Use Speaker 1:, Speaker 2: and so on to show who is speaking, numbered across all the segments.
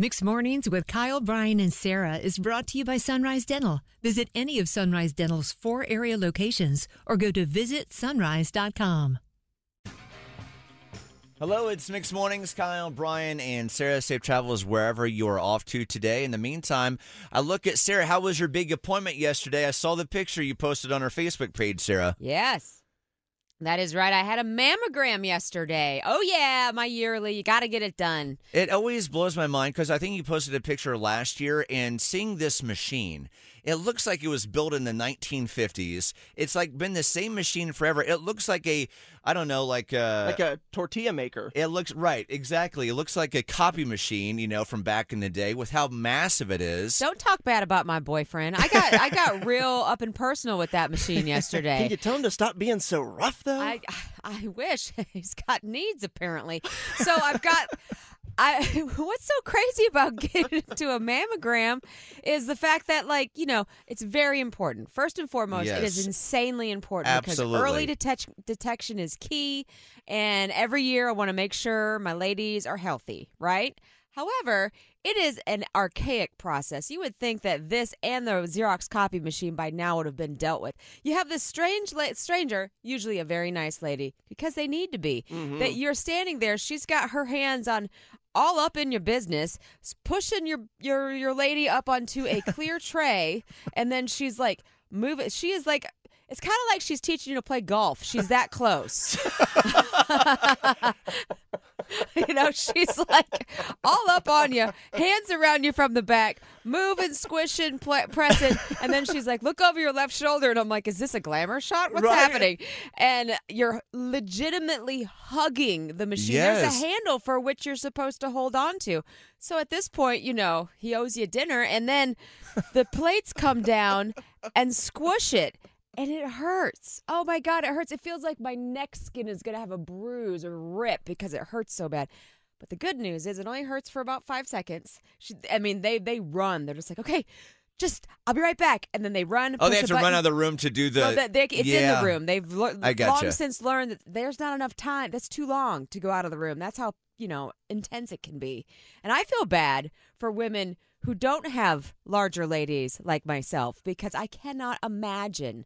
Speaker 1: Mixed Mornings with Kyle, Brian, and Sarah is brought to you by Sunrise Dental. Visit any of Sunrise Dental's four area locations or go to visitsunrise.com.
Speaker 2: Hello, it's Mixed Mornings. Kyle, Brian, and Sarah. Safe travels wherever you are off to today. In the meantime, I look at Sarah. How was your big appointment yesterday? I saw the picture you posted on our Facebook page, Sarah.
Speaker 3: Yes. That is right. I had a mammogram yesterday. Oh, yeah, my yearly. You got to get it done.
Speaker 2: It always blows my mind because I think you posted a picture last year and seeing this machine. It looks like it was built in the 1950s. It's like been the same machine forever. It looks like a, I don't know, like a,
Speaker 4: like a tortilla maker.
Speaker 2: It looks right, exactly. It looks like a copy machine, you know, from back in the day with how massive it is.
Speaker 3: Don't talk bad about my boyfriend. I got I got real up and personal with that machine yesterday.
Speaker 4: Can you tell him to stop being so rough, though?
Speaker 3: I I wish he's got needs apparently. So I've got. I what's so crazy about getting to a mammogram is the fact that like you know it's very important. First and foremost, it is insanely important
Speaker 2: Absolutely.
Speaker 3: because early detec- detection is key. And every year, I want to make sure my ladies are healthy. Right. However, it is an archaic process. You would think that this and the Xerox copy machine by now would have been dealt with. You have this strange la- stranger, usually a very nice lady, because they need to be. Mm-hmm. That you're standing there, she's got her hands on all up in your business, pushing your your your lady up onto a clear tray, and then she's like move it. She is like it's kind of like she's teaching you to play golf. She's that close. she's like all up on you, hands around you from the back, moving, squishing, pl- pressing, and then she's like, "Look over your left shoulder," and I'm like, "Is this a glamour shot? What's
Speaker 4: Right.
Speaker 3: happening?" And you're legitimately hugging the machine. There's a handle for which you're supposed to hold on to. So at this point, you know, he owes you dinner, and then the plates come down and squish it. And it hurts. Oh my God, it hurts. It feels like my neck skin is going to have a bruise or rip because it hurts so bad. But the good news is it only hurts for about five seconds. She, I mean, they they run. They're just like, okay, just I'll be right back, and then they run.
Speaker 2: oh, they have to run out of the room to do the.
Speaker 3: No, that they, it's in the room. They've
Speaker 2: I gotcha.
Speaker 3: long since learned that there's not enough time. That's too long to go out of the room. That's how you know intense it can be. And I feel bad for women who don't have larger ladies like myself because I cannot imagine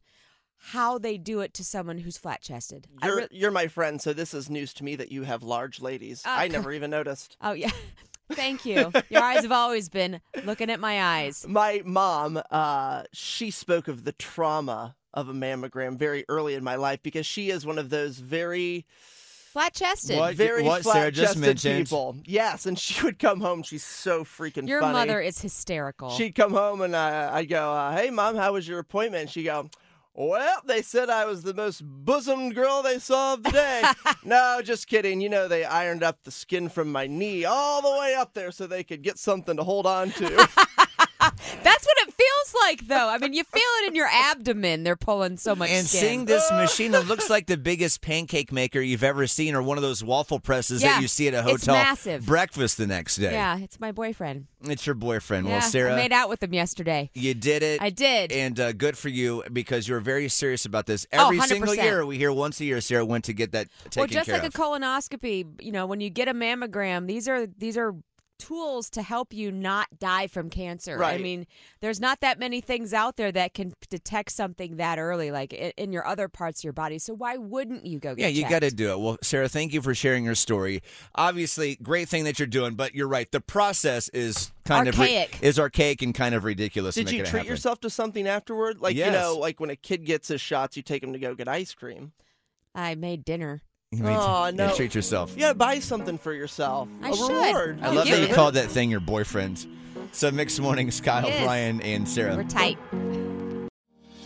Speaker 3: how they do it to someone who's flat chested.
Speaker 4: You're, you're my friend, so this is news to me that you have large ladies.
Speaker 3: Ah,
Speaker 4: I never even noticed.
Speaker 3: oh yeah. Thank you. Your eyes have always been looking at my eyes.
Speaker 4: My mom, uh, she spoke of the trauma of a mammogram very early in my life because she is one of those very,
Speaker 3: Flat chested.
Speaker 2: What?
Speaker 4: very
Speaker 2: What Sarah just
Speaker 4: flat-chested
Speaker 2: mentioned.
Speaker 4: people. Yes, and she would come home. She's so freaking
Speaker 3: Your
Speaker 4: funny.
Speaker 3: mother is hysterical.
Speaker 4: She'd come home and I, I'd go, uh, "Hey, mom, how was your appointment?" She'd go, "Well, they said I was the most bosomed girl they saw of the day." no, just kidding. You know, they ironed up the skin from my knee all the way up there so they could get something to hold on to.
Speaker 3: That's feels like, though. I mean, you feel it in your abdomen. They're pulling so much
Speaker 2: and
Speaker 3: skin.
Speaker 2: seeing this machine, it looks like the biggest pancake maker you've ever seen, or one of those waffle presses
Speaker 3: Yeah,
Speaker 2: that you see at a
Speaker 3: it's
Speaker 2: hotel
Speaker 3: massive.
Speaker 2: breakfast the next day.
Speaker 3: Yeah, it's my boyfriend.
Speaker 2: It's your boyfriend.
Speaker 3: yeah,
Speaker 2: well, Sarah,
Speaker 3: I made out with him yesterday.
Speaker 2: you did it.
Speaker 3: I did.
Speaker 2: And uh, good for you because you're very serious about this.
Speaker 3: Oh,
Speaker 2: Every single
Speaker 3: 100%.
Speaker 2: year, we hear once a year Sarah went to get that taken
Speaker 3: well, just
Speaker 2: care
Speaker 3: like
Speaker 2: of.
Speaker 3: a colonoscopy, you know, when you get a mammogram, these are these are tools to help you not die from cancer. I mean, there's not that many things out there that can detect something that early, like i- in your other parts of your body. So why wouldn't you go get
Speaker 2: yeah, you got to do it. Well, Sarah, thank you for sharing your story. Obviously, great thing that you're doing, but you're right. The process is kind
Speaker 3: Archaic.
Speaker 2: of re- is archaic and kind of ridiculous.
Speaker 4: Did you treat
Speaker 2: happen.
Speaker 4: yourself to something afterward? Like you know, like when a kid gets his shots, you take him to go get ice cream.
Speaker 3: I made dinner.
Speaker 2: You made-
Speaker 4: Oh,
Speaker 2: yeah, treat yourself.
Speaker 4: You gotta buy something for yourself.
Speaker 3: I
Speaker 4: a
Speaker 3: should.
Speaker 4: reward.
Speaker 2: I love
Speaker 3: give
Speaker 2: that you called that thing your boyfriend. So mixed mornings, Kyle,
Speaker 3: Yes.
Speaker 2: Brian, and Sarah.
Speaker 3: We're tight.